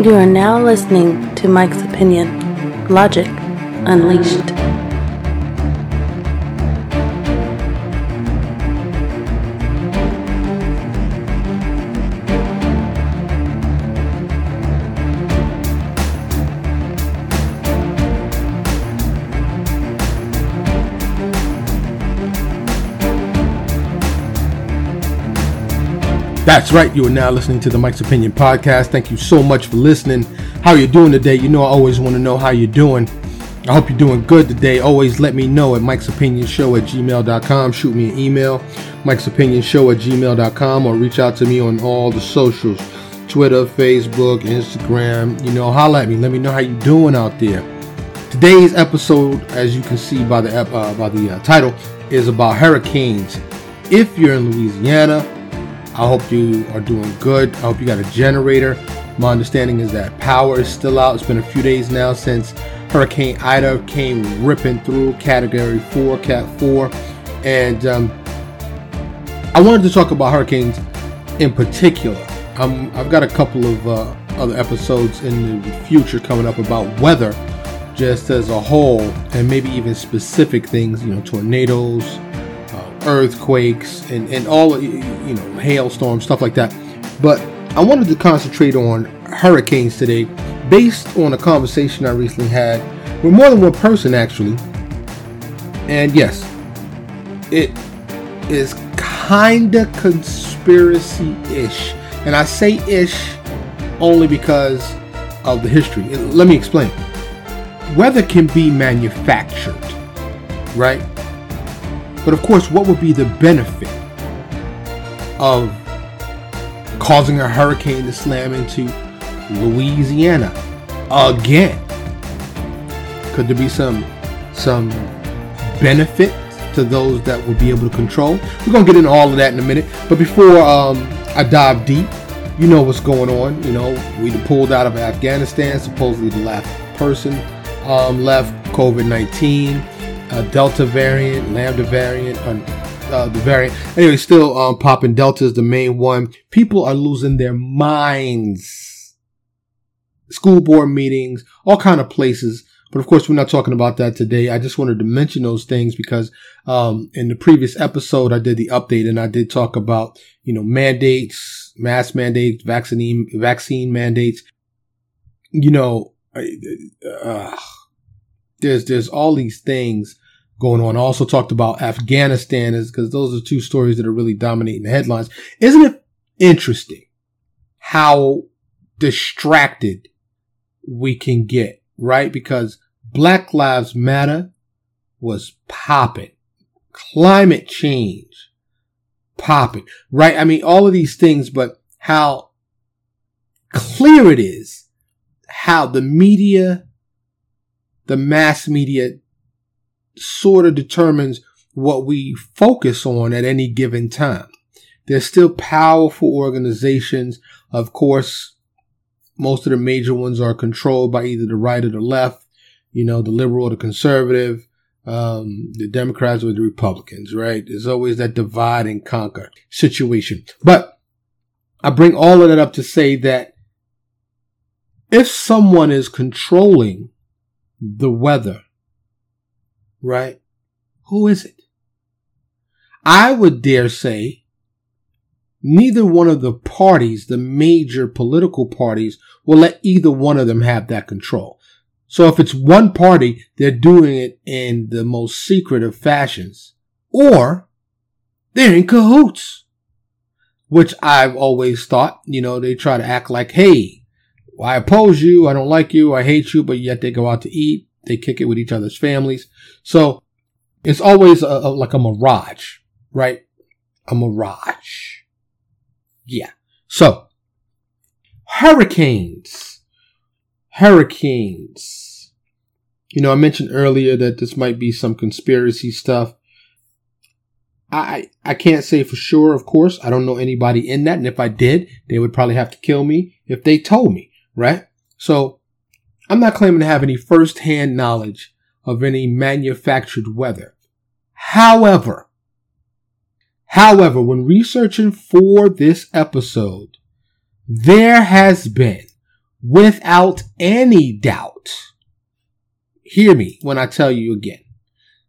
You are now listening to Mike's Opinion Logic Unleashed. That's right. You are now listening to the Mike's Opinion podcast. Thank you so much for listening. How you doing today? You know I always want to know how you're doing. I hope you're doing good today. Always let me know at Mike's Opinion Show at gmail.com. Shoot me an email, Mike's Opinion Show at gmail.com, or reach out to me on all the socials Twitter, Facebook, Instagram. You know, holla at me. Let me know how you're doing out there. Today's episode, as you can see by the uh, by the uh, title, is about hurricanes. If you're in Louisiana, I hope you are doing good. I hope you got a generator. My understanding is that power is still out. It's been a few days now since Hurricane Ida came ripping through Category 4, Cat 4. And um, I wanted to talk about hurricanes in particular. Um, I've got a couple of uh, other episodes in the future coming up about weather just as a whole and maybe even specific things, you know, tornadoes, earthquakes and, and all you know hailstorms stuff like that. But i wanted to concentrate on hurricanes today based on a conversation i recently had with more than one person actually. And yes it is kinda conspiracy-ish. And i say ish only because of the history. Let me explain. Weather can be manufactured right but of course, what would be the benefit of causing a hurricane to slam into Louisiana again? Could there be some some benefit to those that would be able to control? We're gonna get into all of that in a minute. But before um, I dive deep, you know what's going on. You know, we pulled out of Afghanistan. Supposedly the last person um, left COVID 19 uh, Delta variant, Lambda variant, uh, the variant. Anyway, still um, popping. Delta is the main one. People are losing their minds. School board meetings, all kind of places. But of course, we're not talking about that today. I just wanted to mention those things because um, in the previous episode, I did the update and I did talk about you know mandates, mask mandates, vaccine vaccine mandates. You know, uh, there's there's all these things going on. I also talked about Afghanistan is because those are two stories that are really dominating the headlines. Isn't it interesting how distracted we can get, right? Because Black Lives Matter was popping. Climate change popping, right? I mean, all of these things, but how clear it is how the media the mass media sort of determines what we focus on at any given time. There's still powerful organizations. Of course, most of the major ones are controlled by either the right or the left, you know, the liberal or the conservative, um, the Democrats or the Republicans, right? There's always that divide and conquer situation. But I bring all of that up to say that if someone is controlling the weather, right? Who is it? I would dare say neither one of the parties, the major political parties, will let either one of them have that control. So if it's one party, they're doing it in the most secret of fashions, or they're in cahoots, which I've always thought, you know, they try to act like, hey, I oppose you. I don't like you. I hate you. But yet they go out to eat. They kick it with each other's families. So it's always a, a, like a mirage, right? A mirage. Yeah. So hurricanes, hurricanes. You know, I mentioned earlier that this might be some conspiracy stuff. I I can't say for sure, of course. I don't know anybody in that, and if I did, they would probably have to kill me if they told me right? So I'm not claiming to have any firsthand knowledge of any manufactured weather. However, however, when researching for this episode, there has been without any doubt, hear me when I tell you again,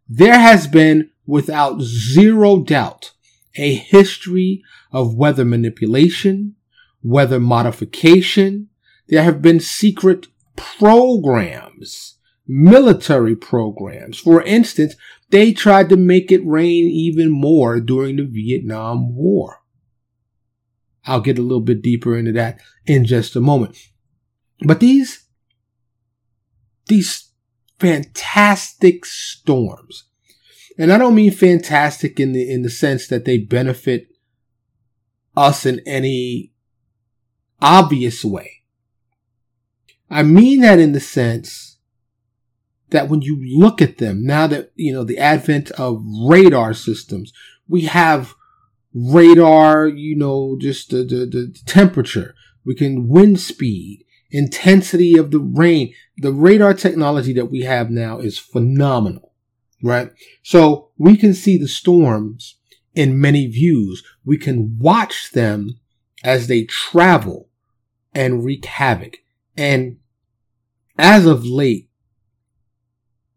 there has been without zero doubt a history of weather manipulation, weather modification. There have been secret programs, military programs. For instance, they tried to make it rain even more during the Vietnam War. I'll get a little bit deeper into that in just a moment. But these, these fantastic storms, and I don't mean fantastic in the, in the sense that they benefit us in any obvious way. I mean that in the sense that when you look at them, now that, you know, the advent of radar systems, we have radar, you know, just the, the, the temperature. We can wind speed, intensity of the rain. The radar technology that we have now is phenomenal, right? So we can see the storms in many views. We can watch them as they travel and wreak havoc. And as of late,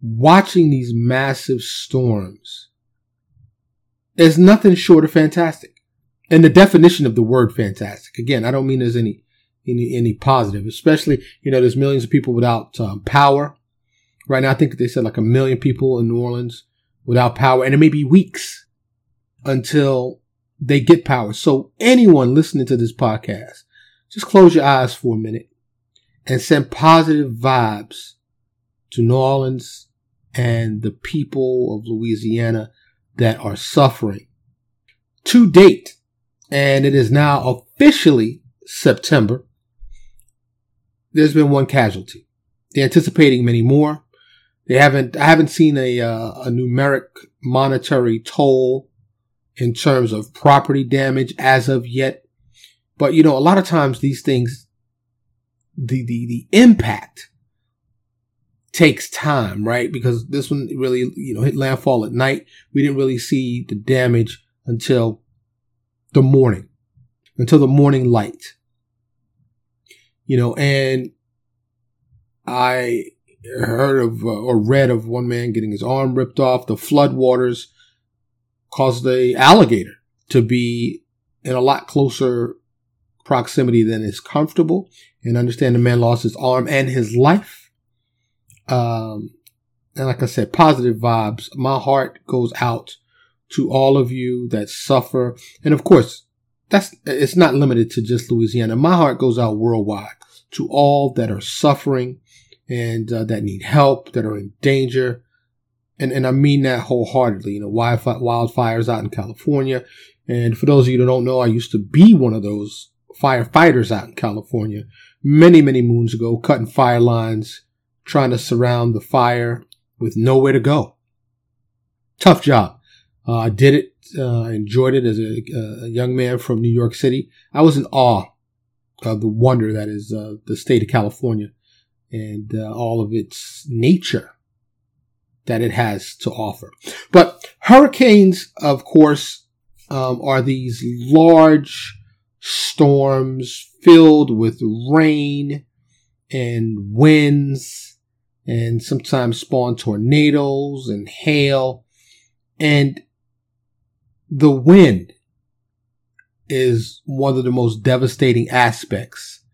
watching these massive storms is nothing short of fantastic. And the definition of the word fantastic, again, I don't mean there's any, any, any positive, especially, you know, there's millions of people without um, power. Right now, I think they said like a million people in New Orleans without power, and it may be weeks until they get power. So anyone listening to this podcast, just close your eyes for a minute and send positive vibes to New Orleans and the people of Louisiana that are suffering. To date, and it is now officially September, there's been one casualty. They're anticipating many more. They haven't, I haven't seen a, uh, a numeric monetary toll in terms of property damage as of yet. But you know, a lot of times these things, the, the, the impact takes time, right? Because this one really, you know, hit landfall at night. We didn't really see the damage until the morning, until the morning light. You know, and I heard of uh, or read of one man getting his arm ripped off. The floodwaters caused the alligator to be in a lot closer proximity than is comfortable. And understand the man lost his arm and his life. Um, and like I said, positive vibes. My heart goes out to all of you that suffer. And of course, that's, it's not limited to just Louisiana. My heart goes out worldwide to all that are suffering and uh, that need help, that are in danger, and and I mean that wholeheartedly. You know, wildfires out in California, and for those of you that don't know, I used to be one of those firefighters out in California many many moons ago, cutting fire lines, trying to surround the fire with nowhere to go. Tough job. Uh, I did it. Uh, I enjoyed it as a, a, young man from New York City. I was in awe of the wonder that is uh, the state of California and uh, all of its nature that it has to offer. But hurricanes, of course, um, are these large storms filled with rain and winds and sometimes spawn tornadoes and hail. And the wind is one of the most devastating aspects.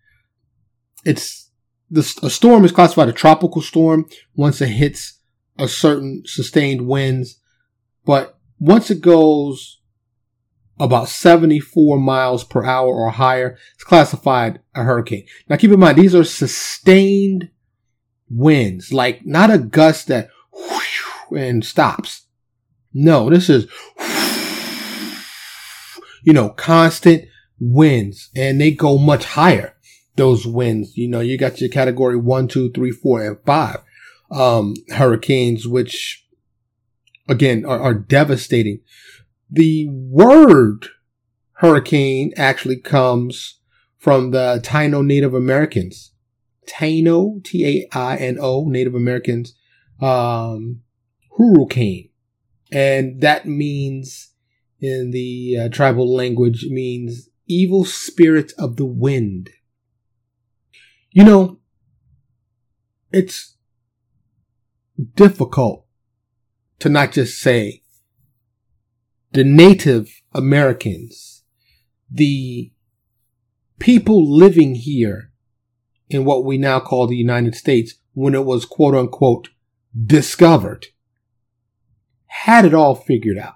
It's the, a storm is classified a tropical storm once it hits a certain sustained winds, but once it goes about 74 miles per hour or higher, it's classified a hurricane. Now keep in mind, these are sustained winds, like not a gust that and stops. No, this is, you know, constant winds and they go much higher. Those winds, you know, you got your category one, two, three, four, and five um, hurricanes, which again are, are devastating. The word hurricane actually comes from the Taino Native Americans. Taino, T-A-I-N-O, Native Americans, um, hurricane. And that means, in the uh, tribal language, means evil spirit of the wind. You know, it's difficult to not just say the Native Americans, the people living here in what we now call the United States when it was quote unquote discovered had it all figured out.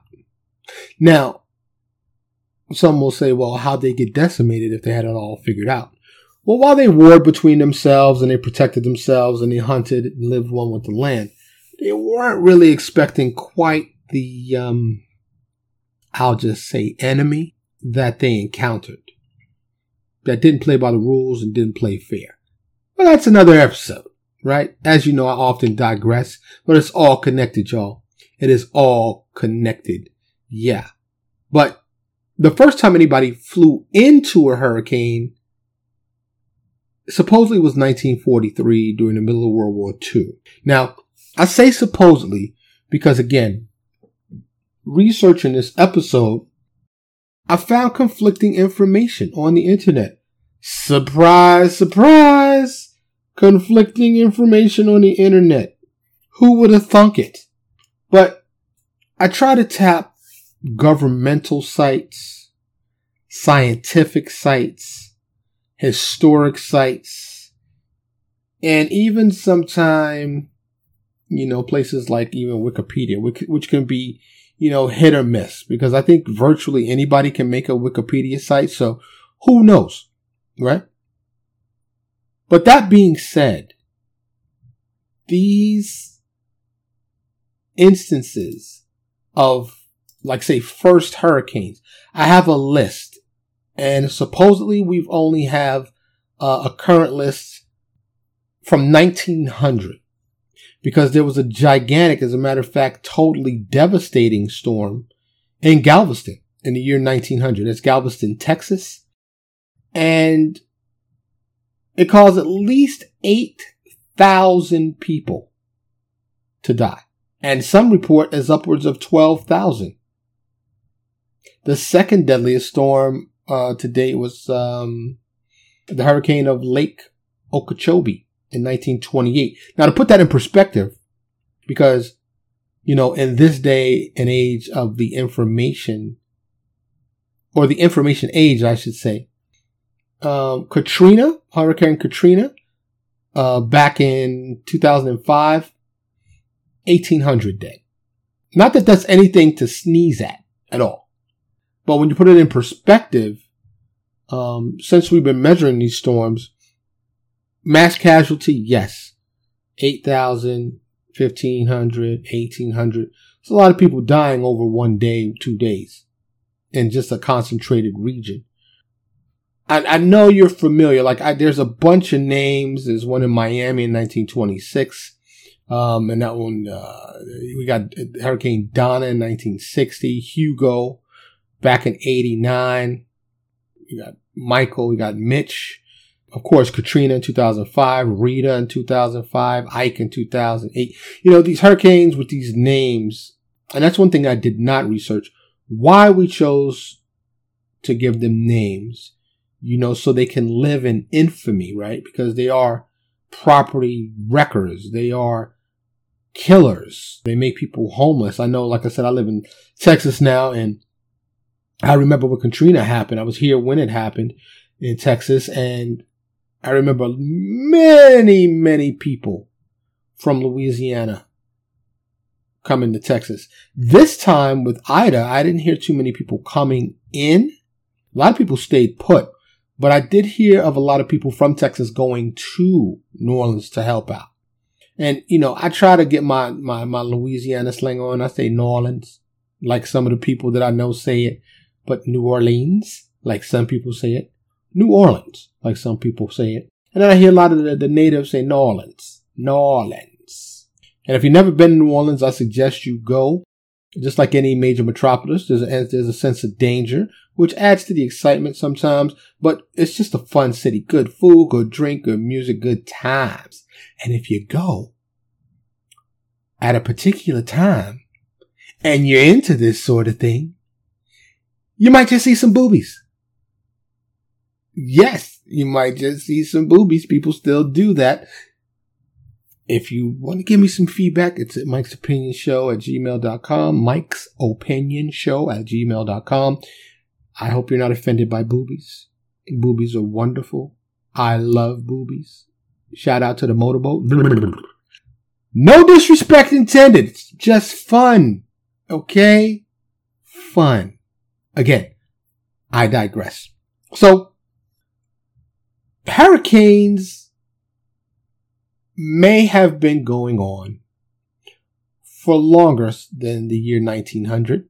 Now, some will say, well, how'd they get decimated if they had it all figured out? Well, while they warred between themselves and they protected themselves and they hunted and lived one with the land, they weren't really expecting quite the, um, I'll just say enemy that they encountered that didn't play by the rules and didn't play fair. But that's another episode, right? As you know, I often digress, but it's all connected, y'all. It is all connected. Yeah. But the first time anybody flew into a hurricane supposedly was 1943 during the middle of World War II. Now, I say supposedly because again, researching this episode, I found conflicting information on the internet. Surprise, surprise! Conflicting information on the internet. Who would have thunk it? But I try to tap governmental sites, scientific sites, historic sites, and even sometime, you know, places like even Wikipedia, which, which can be you know, hit or miss because I think virtually anybody can make a Wikipedia site. So who knows, right? But that being said, these instances of, like, say, first hurricanes, I have a list and supposedly we've only have uh, a current list from 1900 because there was a gigantic, as a matter of fact, totally devastating storm in Galveston in the year 1900. It's Galveston, Texas. And it caused at least 8,000 people to die. And some report as upwards of 12,000. The second deadliest storm uh, to date was um, the hurricane of Lake Okeechobee in 1928. Now to put that in perspective, because, you know, in this day and age of the information, or the information age, I should say, um, Katrina, Hurricane Katrina, uh, back in 2005, 1800 dead. Not that that's anything to sneeze at at all. But when you put it in perspective, um, since we've been measuring these storms, Mass casualty, yes. 8,000, 1,500, 1,800. It's a lot of people dying over one day, two days in just a concentrated region. I, I know you're familiar. Like, I, there's a bunch of names. There's one in Miami in 1926. Um, and that one, uh, we got Hurricane Donna in 1960, Hugo back in 89. We got Michael, we got Mitch of course, Katrina in 2005, Rita in 2005, Ike in 2008. You know, these hurricanes with these names, and that's one thing I did not research. Why we chose to give them names, you know, so they can live in infamy, right? Because they are property wreckers. They are killers. They make people homeless. I know, like I said, I live in Texas now and I remember when Katrina happened. I was here when it happened in Texas and I remember many, many people from Louisiana coming to Texas. This time with Ida, I didn't hear too many people coming in. A lot of people stayed put, but I did hear of a lot of people from Texas going to New Orleans to help out. And, you know, I try to get my, my, my Louisiana slang on. I say New Orleans, like some of the people that I know say it, but New Orleans, like some people say it. New Orleans, like some people say it. And I hear a lot of the, the natives say New Orleans, New Orleans. And if you've never been to New Orleans, I suggest you go. Just like any major metropolis, there's a, there's a sense of danger, which adds to the excitement sometimes, but it's just a fun city. Good food, good drink, good music, good times. And if you go at a particular time and you're into this sort of thing, you might just see some boobies. Yes, You might just see some boobies. People still do that. If you want to give me some feedback, it's at Mike's Opinion Show at gmail.com. Mike's Opinion Show at gmail.com. I hope you're not offended by boobies. Boobies are wonderful. I love boobies. Shout out to the motorboat. No disrespect intended. It's just fun. Okay? Fun. Again, I digress. So, hurricanes may have been going on for longer than the year 1900.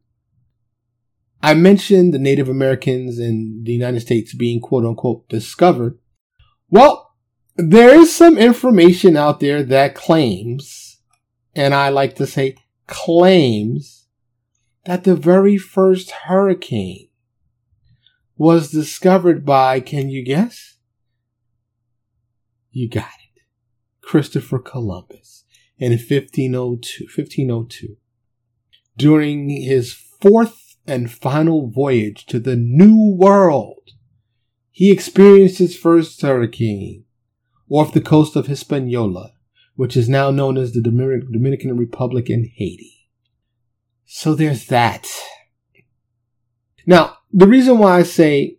I mentioned the Native Americans in the United States being quote unquote discovered. Well, there is some information out there that claims, and I like to say claims, that the very first hurricane was discovered by, can you guess? You got it. Christopher Columbus in 1502, 1502. During his fourth and final voyage to the New World, he experienced his first hurricane off the coast of Hispaniola, which is now known as the Dominican Republic in Haiti. So there's that. Now, the reason why I say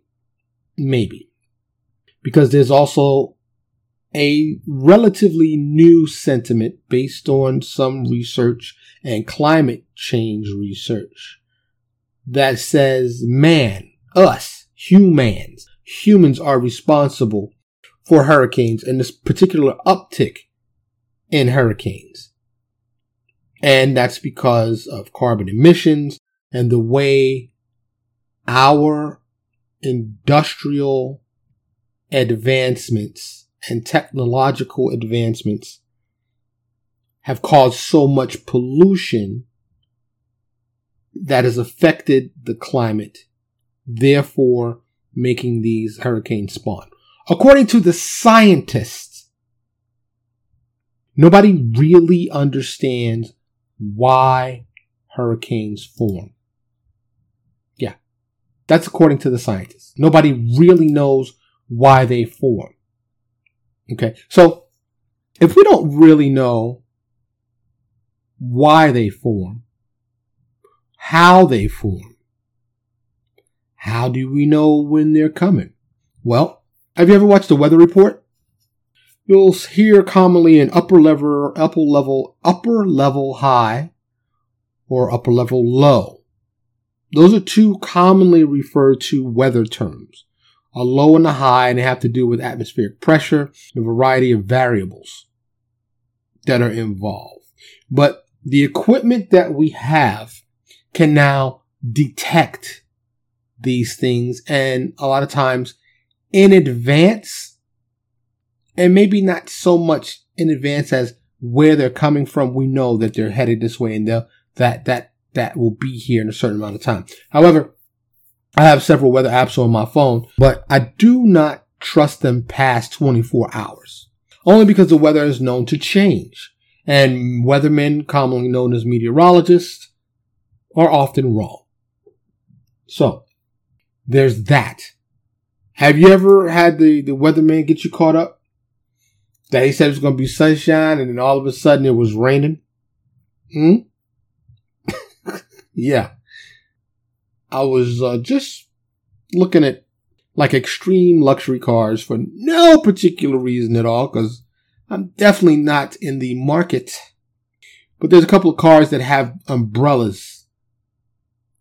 maybe, because there's also a relatively new sentiment based on some research and climate change research that says man, us, humans, humans are responsible for hurricanes and this particular uptick in hurricanes. And that's because of carbon emissions and the way our industrial advancements and technological advancements have caused so much pollution that has affected the climate, therefore making these hurricanes spawn. According to the scientists, nobody really understands why hurricanes form. Yeah, that's according to the scientists. Nobody really knows why they form. Okay, so if we don't really know why they form, how they form, how do we know when they're coming? Well, have you ever watched the weather report? You'll hear commonly an upper level, upper level, upper level high or upper level low. Those are two commonly referred to weather terms. A low and a high, and they have to do with atmospheric pressure, a variety of variables that are involved. But the equipment that we have can now detect these things and a lot of times in advance and maybe not so much in advance as where they're coming from. We know that they're headed this way and that, that, that will be here in a certain amount of time. However, I have several weather apps on my phone, but I do not trust them past 24 hours. Only because the weather is known to change. And weathermen, commonly known as meteorologists, are often wrong. So, there's that. Have you ever had the, the weatherman get you caught up? That he said it was going to be sunshine and then all of a sudden it was raining? Hmm? yeah. I was uh, just looking at like extreme luxury cars for no particular reason at all because I'm definitely not in the market. But there's a couple of cars that have umbrellas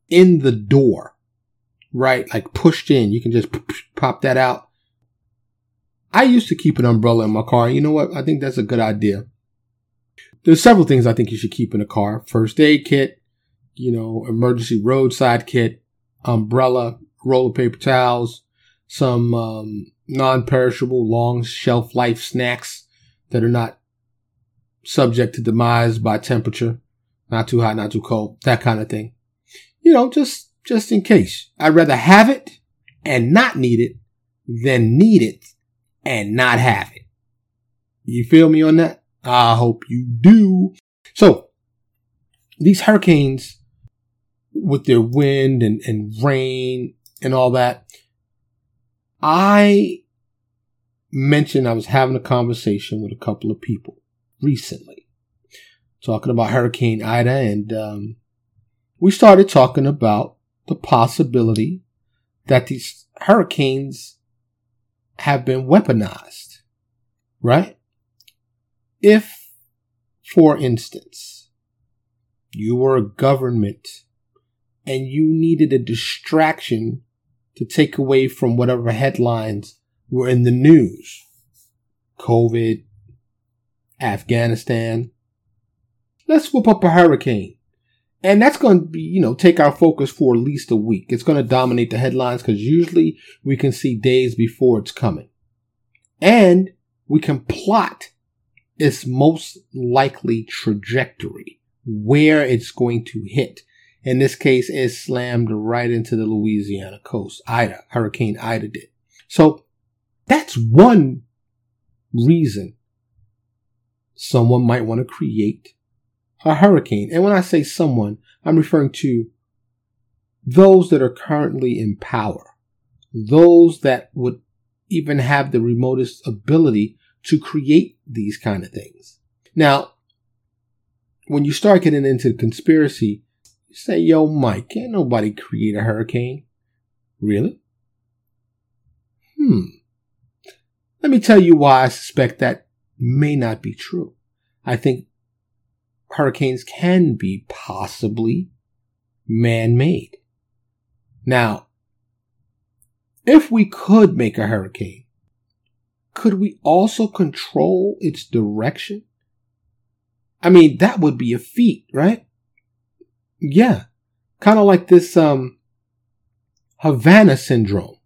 in the door right? Like pushed in. You can just pop that out. I used to keep an umbrella in my car. You know what? I think that's a good idea. There's several things I think you should keep in a car. First aid kit, you know, emergency roadside kit, umbrella, roll of paper towels, some um, non-perishable long shelf life snacks that are not subject to demise by temperature, not too hot, not too cold, that kind of thing. You know, just just in case. I'd rather have it and not need it than need it and not have it. You feel me on that? I hope you do. So, these hurricanes with their wind and, and rain and all that, I mentioned I was having a conversation with a couple of people recently, talking about Hurricane Ida, and um, we started talking about the possibility that these hurricanes have been weaponized, right? If, for instance, you were a government and you needed a distraction to take away from whatever headlines were in the news. COVID, Afghanistan. Let's whip up a hurricane. And that's going to be, you know, take our focus for at least a week. It's going to dominate the headlines because usually we can see days before it's coming. And we can plot its most likely trajectory, where it's going to hit. In this case, it slammed right into the Louisiana coast. Ida, Hurricane Ida did. So that's one reason someone might want to create a hurricane. And when I say someone, I'm referring to those that are currently in power, those that would even have the remotest ability to create these kind of things. Now, when you start getting into conspiracy, you say, yo, Mike, can't nobody create a hurricane. Really? Hmm. Let me tell you why I suspect that may not be true. I think hurricanes can be possibly man-made. Now, if we could make a hurricane, could we also control its direction? I mean, that would be a feat, right? Yeah. Kind of like this, um, Havana syndrome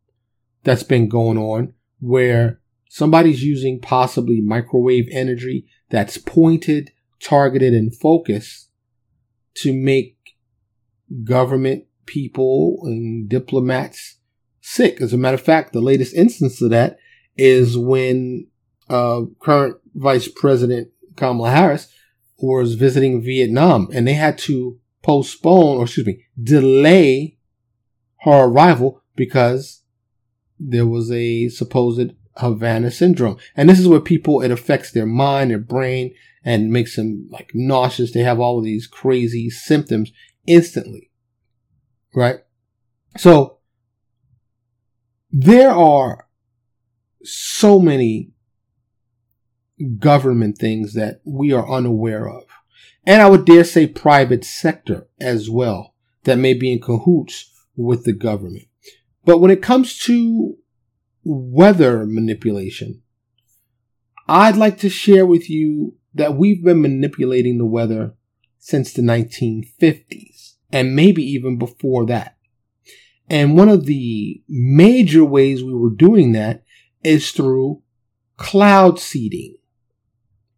that's been going on where somebody's using possibly microwave energy that's pointed, targeted, and focused to make government people and diplomats sick. As a matter of fact, the latest instance of that is when uh, current Vice President Kamala Harris was visiting Vietnam and they had to postpone or excuse me, delay her arrival because there was a supposed Havana syndrome. And this is where people, it affects their mind, their brain, and makes them like nauseous. They have all of these crazy symptoms instantly. Right? So there are so many government things that we are unaware of. And I would dare say private sector as well that may be in cahoots with the government. But when it comes to weather manipulation, I'd like to share with you that we've been manipulating the weather since the 1950s and maybe even before that. And one of the major ways we were doing that is through cloud seeding,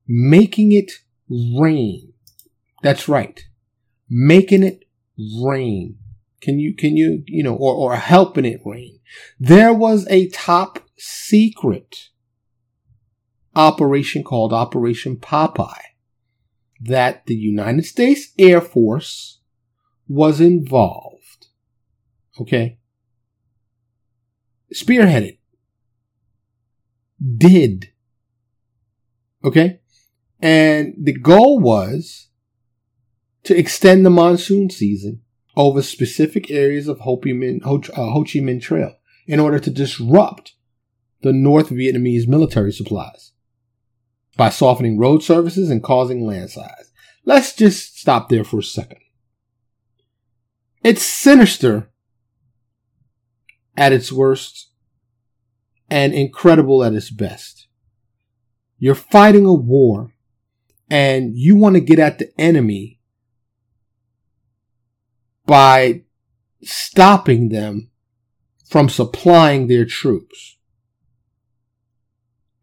making it rain. That's right. Making it rain. Can you, can you, you know, or, or helping it rain. There was a top secret operation called Operation Popeye that the United States Air Force was involved. Okay. Spearheaded. Did. Okay. And the goal was to extend the monsoon season over specific areas of Ho Chi Minh, Ho, uh, Ho Chi Minh Trail in order to disrupt the North Vietnamese military supplies by softening road services and causing landslides. Let's just stop there for a second. It's sinister at its worst and incredible at its best. You're fighting a war and you want to get at the enemy by stopping them from supplying their troops.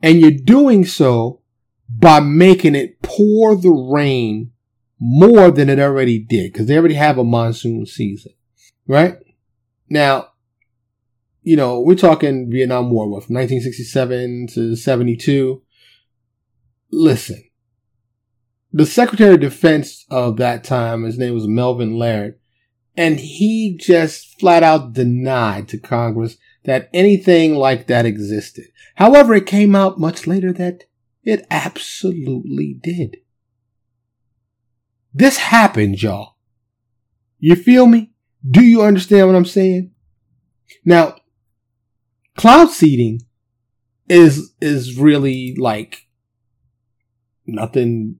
And you're doing so by making it pour the rain more than it already did because they already have a monsoon season, right? Now, you know, we're talking Vietnam War, from 1967 to 72. Listen, the Secretary of Defense of that time, his name was Melvin Laird, and he just flat out denied to Congress that anything like that existed. However, it came out much later that it absolutely did. This happened, y'all. You feel me? Do you understand what I'm saying? Now, cloud seeding is is really like nothing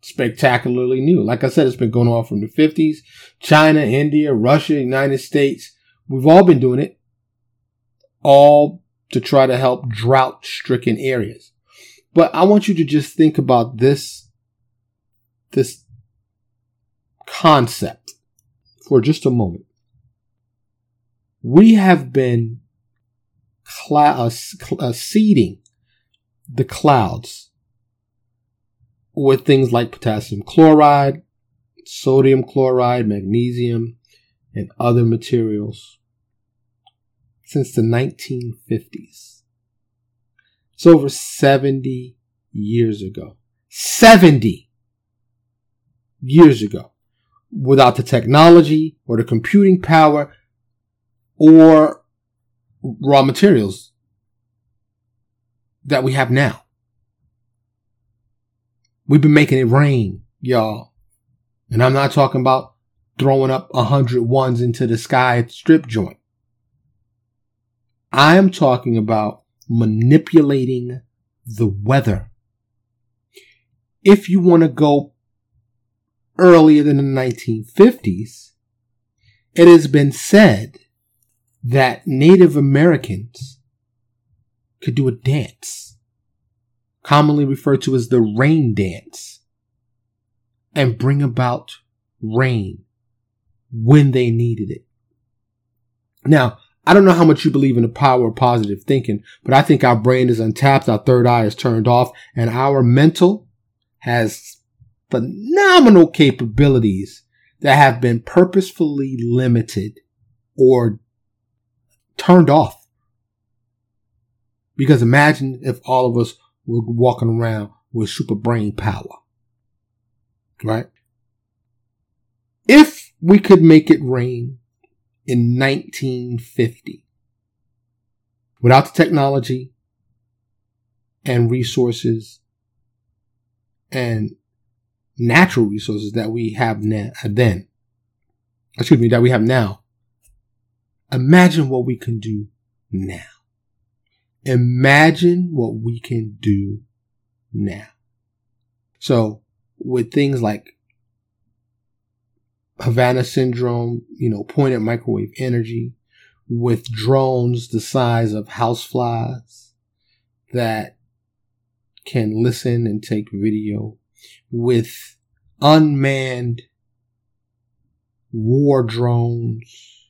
spectacularly new. Like I said, it's been going on from the 50s. China, India, Russia, United States. We've all been doing it. All to try to help drought stricken areas. But I want you to just think about this, this concept for just a moment. We have been cl- uh, uh, seeding the clouds with things like potassium chloride, sodium chloride, magnesium, and other materials since the 1950s. It's over 70 years ago. 70 years ago. Without the technology or the computing power or raw materials that we have now. We've been making it rain, y'all. And I'm not talking about throwing up a hundred ones into the sky at strip joint. I am talking about manipulating the weather. If you want to go earlier than the 1950s, it has been said that Native Americans could do a dance, commonly referred to as the rain dance, and bring about rain when they needed it. Now, I don't know how much you believe in the power of positive thinking, but I think our brain is untapped, our third eye is turned off, and our mental has phenomenal capabilities that have been purposefully limited or turned off. Because imagine if all of us were walking around with super brain power. Right? If we could make it rain in 1950 without the technology and resources and natural resources that we have now, then, excuse me, that we have now, imagine what we can do now. Imagine what we can do now. So with things like Havana syndrome, you know, pointed microwave energy, with drones the size of houseflies that can listen and take video, with unmanned war drones,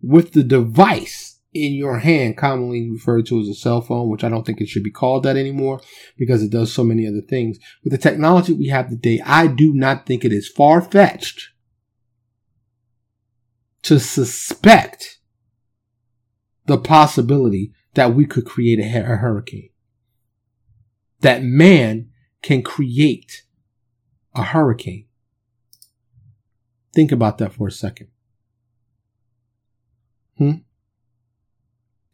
with the device in your hand, commonly referred to as a cell phone, which I don't think it should be called that anymore because it does so many other things. With the technology we have today, I do not think it is far fetched to suspect the possibility that we could create a, a hurricane. That man can create a hurricane. Think about that for a second. Hmm?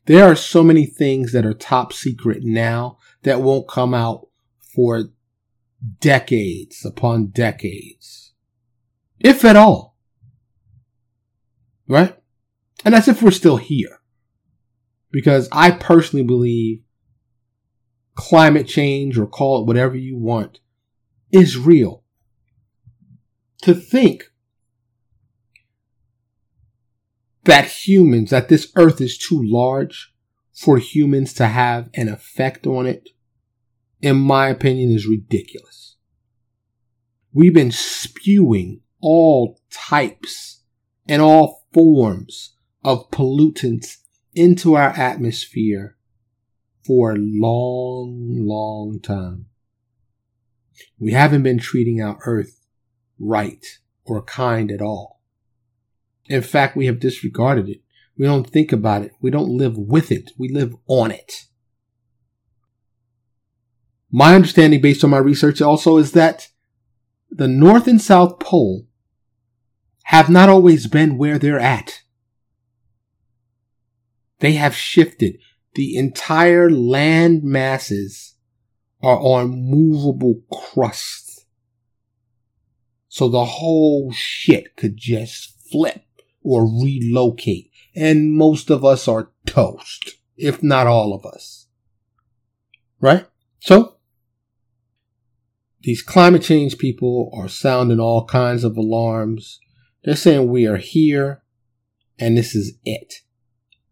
There are so many things that are top secret now that won't come out for decades upon decades. If at all. Right? And that's if we're still here. Because I personally believe climate change or call it whatever you want is real. To think that humans, that this earth is too large for humans to have an effect on it, in my opinion, is ridiculous. We've been spewing all types and all forms of pollutants into our atmosphere for a long, long time. We haven't been treating our earth right or kind at all. In fact, we have disregarded it. We don't think about it. We don't live with it. We live on it. My understanding based on my research also is that the North and South Pole have not always been where they're at. They have shifted. The entire land masses are on movable crust. So the whole shit could just flip or relocate. And most of us are toast, if not all of us. Right? So, these climate change people are sounding all kinds of alarms. They're saying we are here and this is it.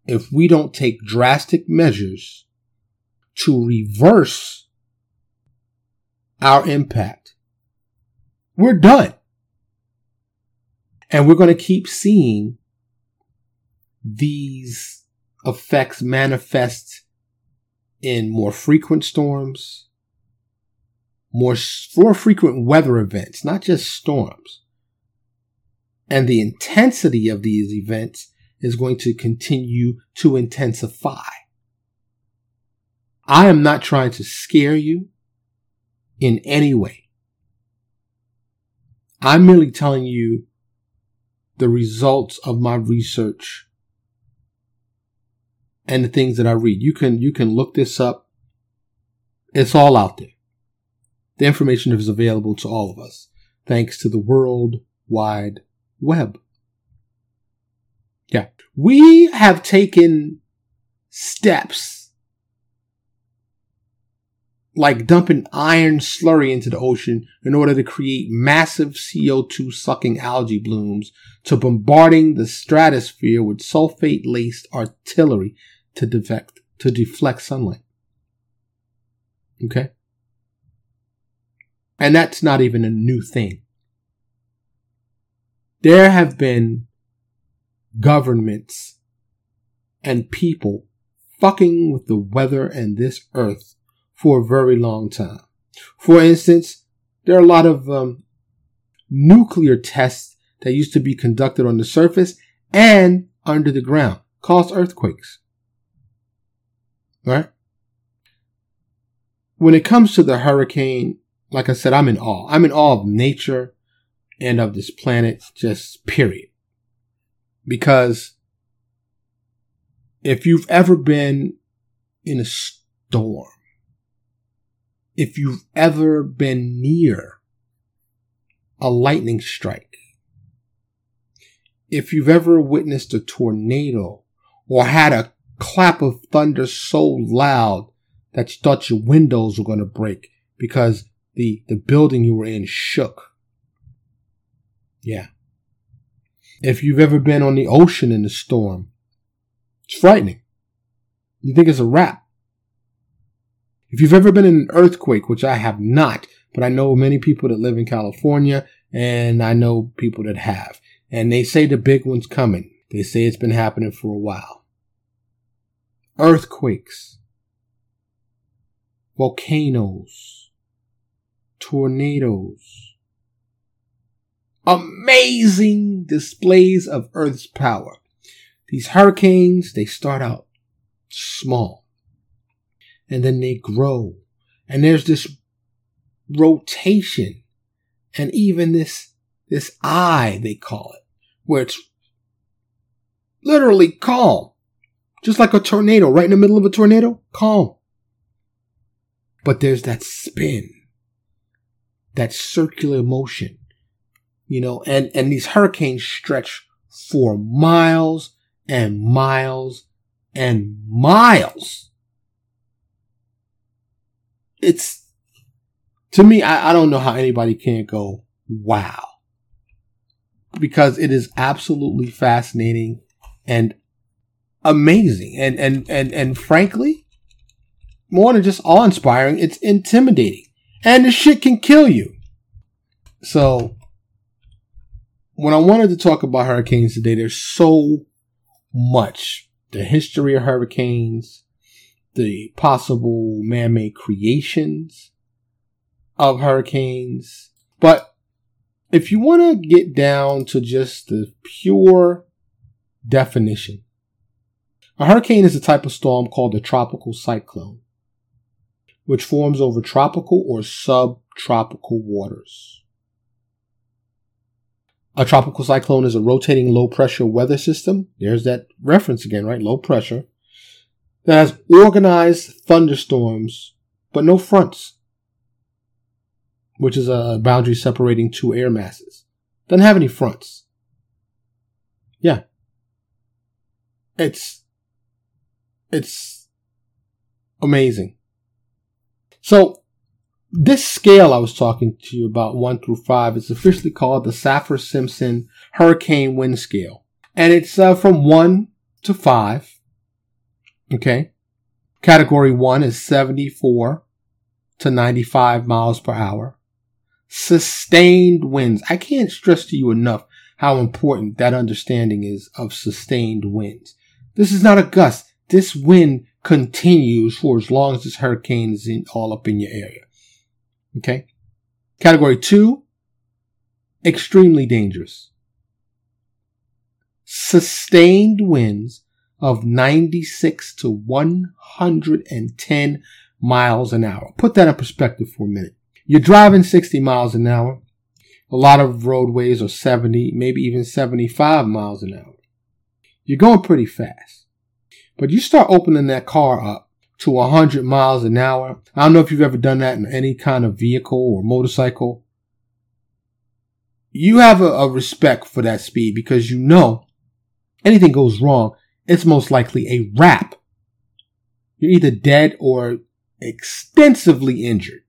If we don't take drastic measures to reverse our impact, we're done. And we're going to keep seeing these effects manifest in more frequent storms, more, more frequent weather events, not just storms. And the intensity of these events is going to continue to intensify. I am not trying to scare you in any way. I'm merely telling you the results of my research and the things that I read. You can, you can look this up. It's all out there. The information is available to all of us thanks to the World Wide Web. Yeah. We have taken steps like dumping iron slurry into the ocean in order to create massive CO2 sucking algae blooms to bombarding the stratosphere with sulfate laced artillery to deflect, to deflect sunlight. Okay. And that's not even a new thing. There have been governments and people fucking with the weather and this earth for a very long time. For instance, there are a lot of um, nuclear tests that used to be conducted on the surface and under the ground, cause earthquakes. Right? When it comes to the hurricane, like I said, I'm in awe. I'm in awe of nature and of this planet, just period. Because if you've ever been in a storm, if you've ever been near a lightning strike, if you've ever witnessed a tornado or had a clap of thunder so loud that you thought your windows were going to break because the, the building you were in shook. Yeah. If you've ever been on the ocean in a storm, it's frightening. You think it's a wrap. If you've ever been in an earthquake, which I have not, but I know many people that live in California and I know people that have, and they say the big one's coming. They say it's been happening for a while. Earthquakes, volcanoes, tornadoes, amazing displays of Earth's power. These hurricanes, they start out small and then they grow. And there's this rotation and even this, this eye, they call it, where it's literally calm. Just like a tornado, right in the middle of a tornado, calm. But there's that spin, that circular motion you know, and, and these hurricanes stretch for miles and miles and miles. It's, to me, I, I don't know how anybody can't go, wow. Because it is absolutely fascinating and amazing. And, and, and, and frankly, more than just awe inspiring, it's intimidating. And the shit can kill you. So, when I wanted to talk about hurricanes today, there's so much. The history of hurricanes, the possible man-made creations of hurricanes. But if you want to get down to just the pure definition, a hurricane is a type of storm called a tropical cyclone, which forms over tropical or subtropical waters. A tropical cyclone is a rotating low pressure weather system. There's that reference again, right? Low pressure that has organized thunderstorms, but no fronts, which is a boundary separating two air masses. Doesn't have any fronts. Yeah. It's, it's amazing. So, this scale I was talking to you about, one through five, is officially called the Saffir Simpson Hurricane Wind Scale. And it's uh, from one to five. Okay. Category one is 74 to 95 miles per hour. Sustained winds. I can't stress to you enough how important that understanding is of sustained winds. This is not a gust. This wind continues for as long as this hurricane is in, all up in your area. Okay. Category two, extremely dangerous. Sustained winds of 96 to 110 miles an hour. Put that in perspective for a minute. You're driving 60 miles an hour. A lot of roadways are 70, maybe even 75 miles an hour. You're going pretty fast. But you start opening that car up to 100 miles an hour. I don't know if you've ever done that in any kind of vehicle or motorcycle. You have a, a respect for that speed because you know anything goes wrong, it's most likely a wrap. You're either dead or extensively injured.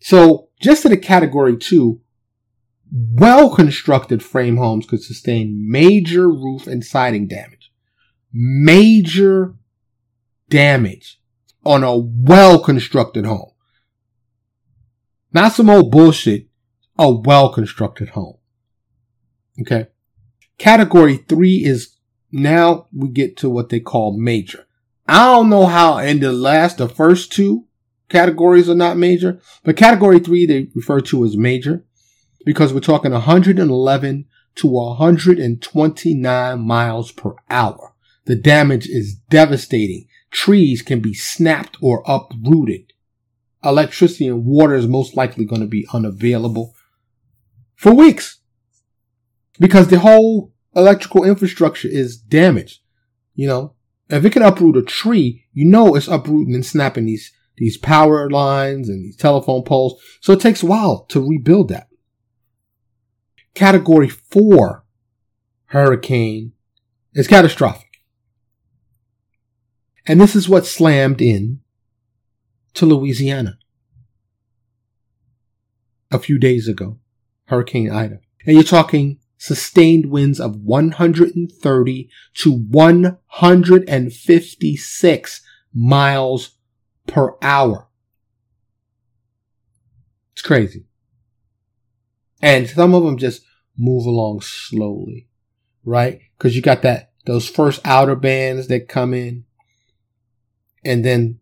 So just in a category two, well constructed frame homes could sustain major roof and siding damage. Major damage on a well constructed home. Not some old bullshit, a well constructed home. Okay. Category three is now we get to what they call major. I don't know how in the last, the first two categories are not major, but category three they refer to as major because we're talking 111 to 129 miles per hour. The damage is devastating. Trees can be snapped or uprooted. Electricity and water is most likely going to be unavailable for weeks because the whole electrical infrastructure is damaged. You know, if it can uproot a tree, you know it's uprooting and snapping these, these power lines and these telephone poles. So it takes a while to rebuild that. Category four hurricane is catastrophic. And this is what slammed in to Louisiana a few days ago. Hurricane Ida. And you're talking sustained winds of 130 to 156 miles per hour. It's crazy. And some of them just move along slowly, right? Cause you got that, those first outer bands that come in and then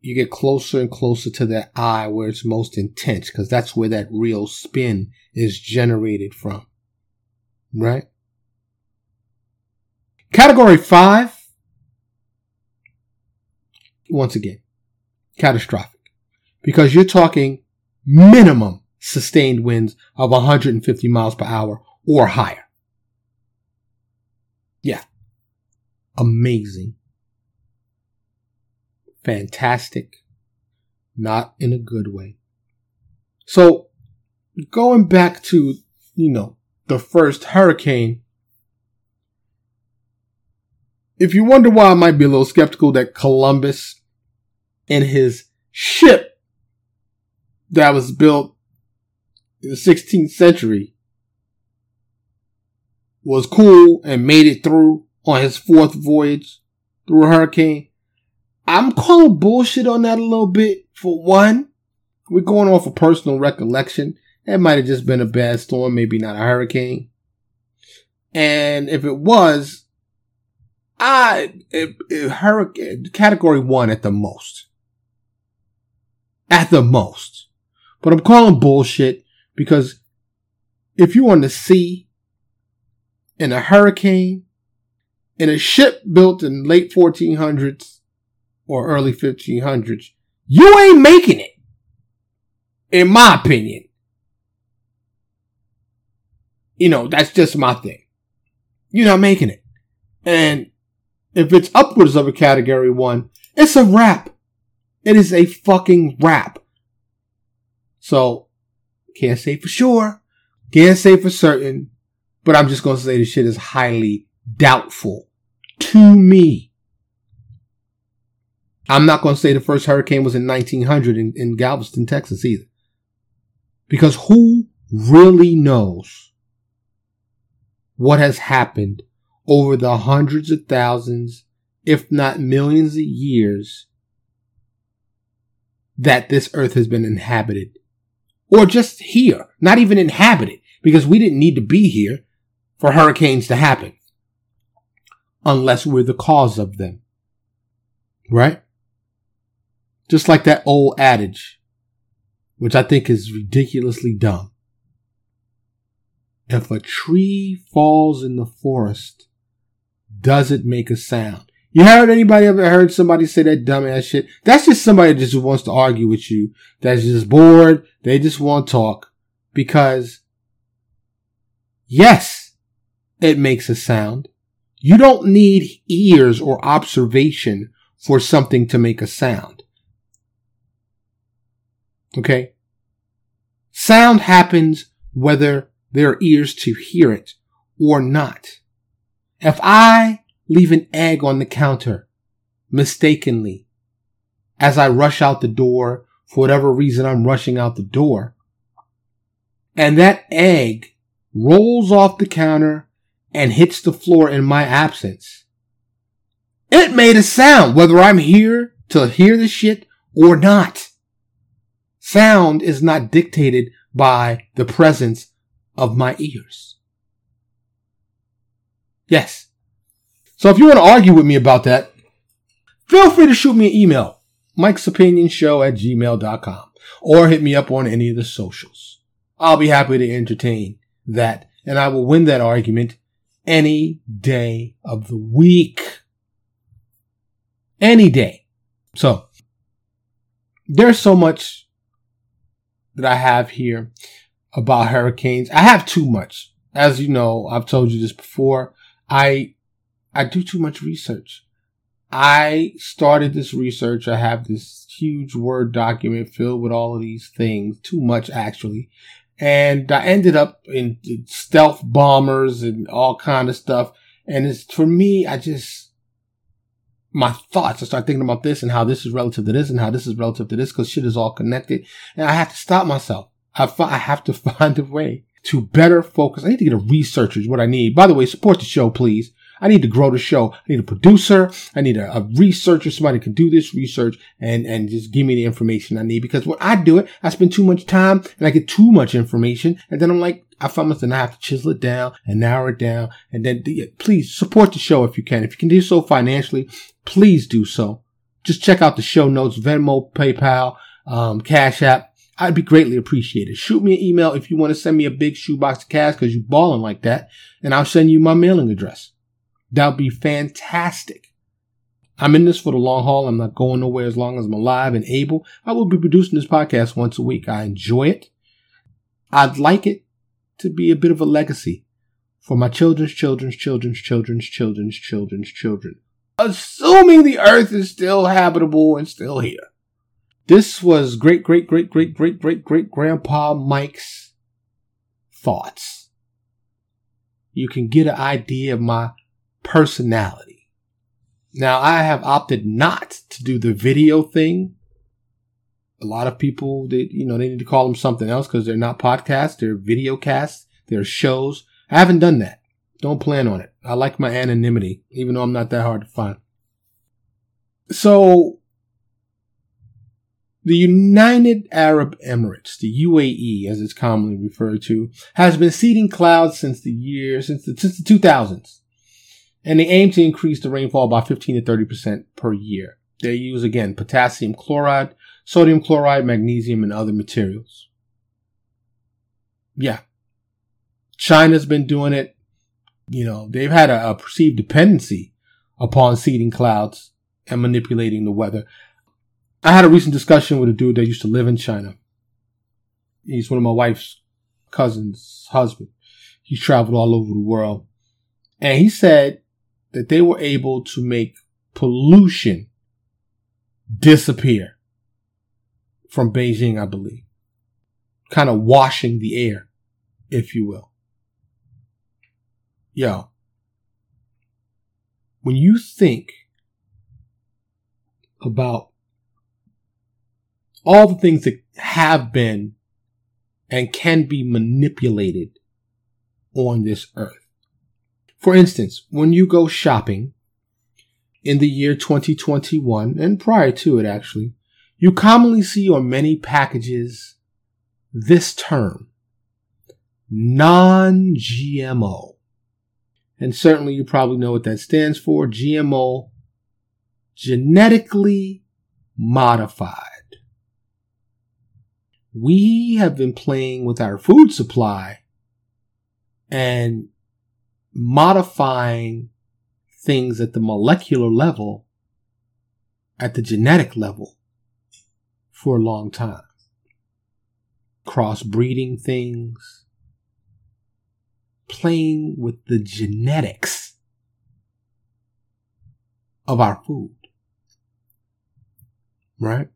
you get closer and closer to that eye where it's most intense because that's where that real spin is generated from right? Category five, once again, catastrophic because you're talking minimum sustained winds of 150 miles per hour or higher. Yeah. Amazing. Fantastic. Not in a good way. So going back to, you know, the first hurricane. If you wonder why I might be a little skeptical that Columbus and his ship that was built in the 16th century was cool and made it through on his fourth voyage through a hurricane. I'm calling bullshit on that a little bit. For one, we're going off a personal recollection. It might have just been a bad storm, maybe not a hurricane. And if it was, I, it, it, hurricane, category one at the most. At the most. But I'm calling bullshit because if you're on the sea in a hurricane, in a ship built in late 1400s or early 1500s, you ain't making it. In my opinion you know, that's just my thing. You're not making it. And if it's upwards of a category one, it's a wrap. It is a fucking wrap. So, can't say for sure, can't say for certain, but I'm just gonna say the shit is highly doubtful to me. I'm not gonna say the first hurricane was in 1900 in, in Galveston, Texas either. Because who really knows what has happened over the hundreds of thousands, if not millions of years that this earth has been inhabited. Or just here, not even inhabited, because we didn't need to be here for hurricanes to happen. Unless we're the cause of them. Right? Just like that old adage, which I think is ridiculously dumb. If a tree falls in the forest, does it make a sound? You heard anybody ever heard somebody say that dumbass shit? That's just somebody that just wants to argue with you. That's just bored. They just want to talk because yes, it makes a sound. You don't need ears or observation for something to make a sound. Okay. Sound happens whether there are ears to hear it or not. If I leave an egg on the counter mistakenly as I rush out the door for whatever reason I'm rushing out the door, and that egg rolls off the counter and hits the floor in my absence, it made a sound whether I'm here to hear the shit or not. Sound is not dictated by the presence of my ears. Yes. So if you want to argue with me about that, feel free to shoot me an email, Mike's Opinion Show at gmail.com, or hit me up on any of the socials. I'll be happy to entertain that, and I will win that argument any day of the week. Any day. So, there's so much that I have here about hurricanes. I have too much. As you know, I've told you this before. I, I do too much research. I started this research. I have this huge Word document filled with all of these things, too much actually. And I ended up in stealth bombers and all kind of stuff. And it's for me, I just, my thoughts, I start thinking about this and how this is relative to this and how this is relative to this because shit is all connected. And I have to stop myself. I, I have to find a way to better focus. I need to get a researcher is what I need. By the way, support the show, please. I need to grow the show. I need a producer. I need a, a, researcher, somebody can do this research and, and just give me the information I need. Because when I do it, I spend too much time and I get too much information. And then I'm like, I find myself I have to chisel it down and narrow it down. And then please support the show if you can. If you can do so financially, please do so. Just check out the show notes, Venmo, PayPal, um, Cash App I'd be greatly appreciated. Shoot me an email if you want to send me a big shoebox of cash because you balling like that, and I'll send you my mailing address. That would be fantastic. I'm in this for the long haul. I'm not going nowhere as long as I'm alive and able. I will be producing this podcast once a week. I enjoy it. I'd like it to be a bit of a legacy for my children's children's children's children's children's children's children. Assuming the earth is still habitable and still here. This was great, great, great, great, great, great, great grandpa Mike's thoughts. You can get an idea of my personality. Now, I have opted not to do the video thing. A lot of people, they, you know, they need to call them something else because they're not podcasts, they're video casts, they're shows. I haven't done that. Don't plan on it. I like my anonymity, even though I'm not that hard to find. So the United Arab Emirates, the UAE as it's commonly referred to, has been seeding clouds since the year, since the, since the 2000s. And they aim to increase the rainfall by 15 to 30% per year. They use again potassium chloride, sodium chloride, magnesium, and other materials. Yeah. China's been doing it. You know, they've had a, a perceived dependency upon seeding clouds and manipulating the weather. I had a recent discussion with a dude that used to live in China. He's one of my wife's cousin's husband. He's traveled all over the world. And he said that they were able to make pollution disappear from Beijing, I believe. Kind of washing the air, if you will. Yo, when you think about all the things that have been and can be manipulated on this earth. For instance, when you go shopping in the year 2021 and prior to it actually, you commonly see on many packages this term, non-GMO. And certainly you probably know what that stands for. GMO, genetically modified. We have been playing with our food supply and modifying things at the molecular level, at the genetic level for a long time. Crossbreeding things, playing with the genetics of our food. Right?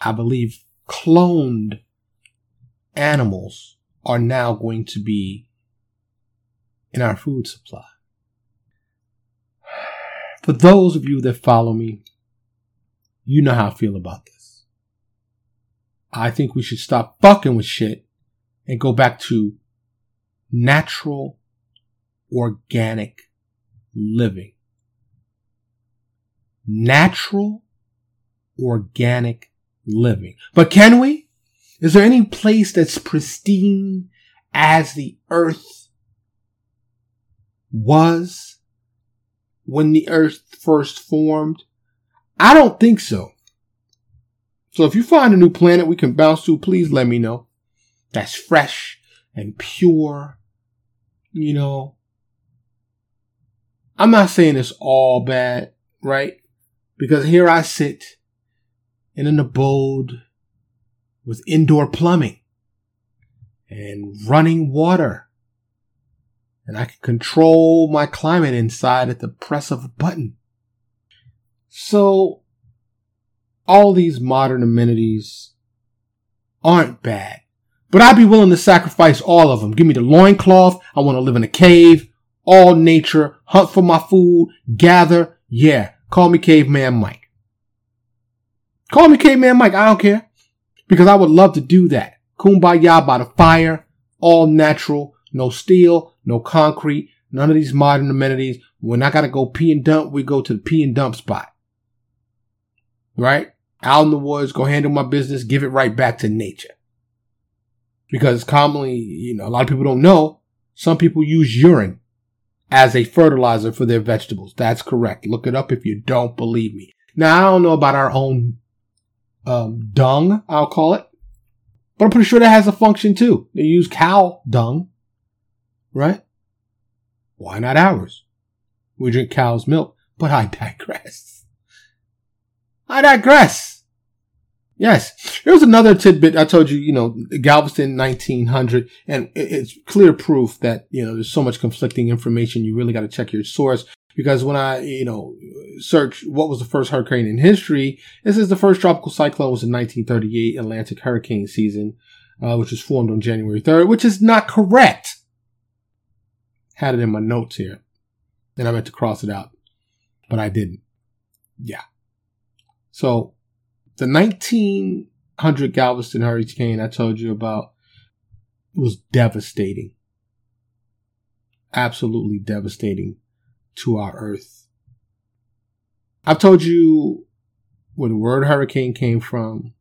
I believe cloned animals are now going to be in our food supply. For those of you that follow me, you know how I feel about this. I think we should stop fucking with shit and go back to natural, organic living. Natural, organic living. But can we? Is there any place that's pristine as the earth was when the earth first formed? I don't think so. So if you find a new planet we can bounce to, please let me know. That's fresh and pure. You know, I'm not saying it's all bad, right? Because here I sit in an abode with indoor plumbing and running water. And I can control my climate inside at the press of a button. So, all these modern amenities aren't bad. But I'd be willing to sacrifice all of them. Give me the loincloth. I want to live in a cave, all nature, hunt for my food, gather. Yeah, call me Caveman Mike. Call me Caveman Mike. I don't care because I would love to do that. Kumbaya by the fire, all natural, no steel, no concrete, none of these modern amenities. When I gotta go pee and dump, we go to the pee and dump spot. Right? Out in the woods, go handle my business, give it right back to nature. Because commonly, you know, a lot of people don't know, some people use urine as a fertilizer for their vegetables. That's correct. Look it up if you don't believe me. Now, I don't know about our own um, dung, I'll call it. But I'm pretty sure that has a function too. They use cow dung, right? Why not ours? We drink cow's milk, but I digress. I digress. Yes. Here's another tidbit. I told you, you know, Galveston 1900, and it's clear proof that, you know, there's so much conflicting information. You really got to check your source because when I, you know, search what was the first hurricane in history, it says the first tropical cyclone was in 1938 Atlantic hurricane season, uh, which was formed on January 3rd, which is not correct. Had it in my notes here, and I meant to cross it out, but I didn't. Yeah. So the 1900 Galveston hurricane I told you about was devastating. Absolutely devastating to our earth. I've told you where the word hurricane came from.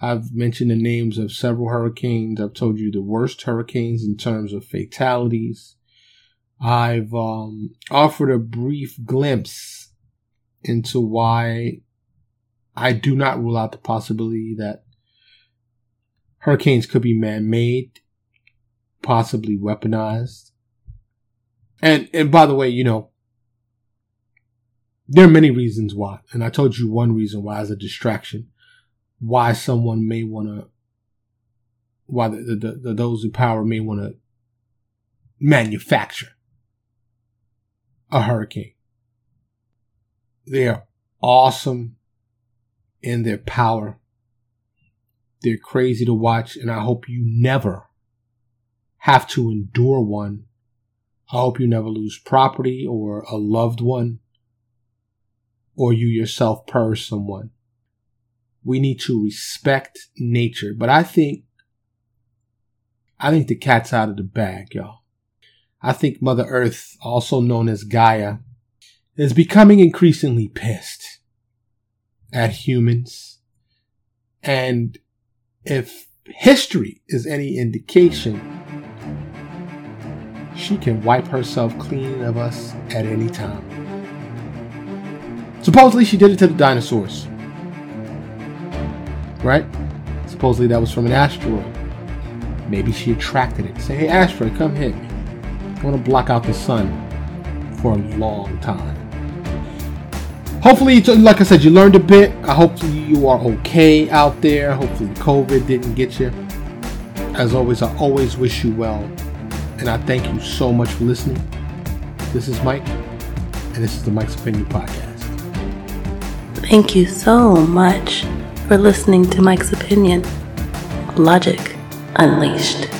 I've mentioned the names of several hurricanes. I've told you the worst hurricanes in terms of fatalities. I've um, offered a brief glimpse into why I do not rule out the possibility that hurricanes could be man-made, possibly weaponized. And and by the way, you know, there are many reasons why. And I told you one reason why as a distraction, why someone may want to, why the, the, the, those in power may want to manufacture a hurricane. They are awesome in their power. They're crazy to watch, and I hope you never have to endure one. I hope you never lose property or a loved one, or you yourself purge someone. We need to respect nature, but I think, I think the cat's out of the bag, y'all. I think Mother Earth, also known as Gaia, is becoming increasingly pissed at humans. And if history is any indication, she can wipe herself clean of us at any time. Supposedly, she did it to the dinosaurs. Right? Supposedly, that was from an asteroid. Maybe she attracted it. Say, hey, asteroid, come hit me. I want to block out the sun for a long time. Hopefully, like I said, you learned a bit. I hope you are okay out there. Hopefully, COVID didn't get you. As always, I always wish you well. And I thank you so much for listening. This is Mike, and this is the Mike's Opinion Podcast. Thank you so much for listening to Mike's Opinion. Logic Unleashed.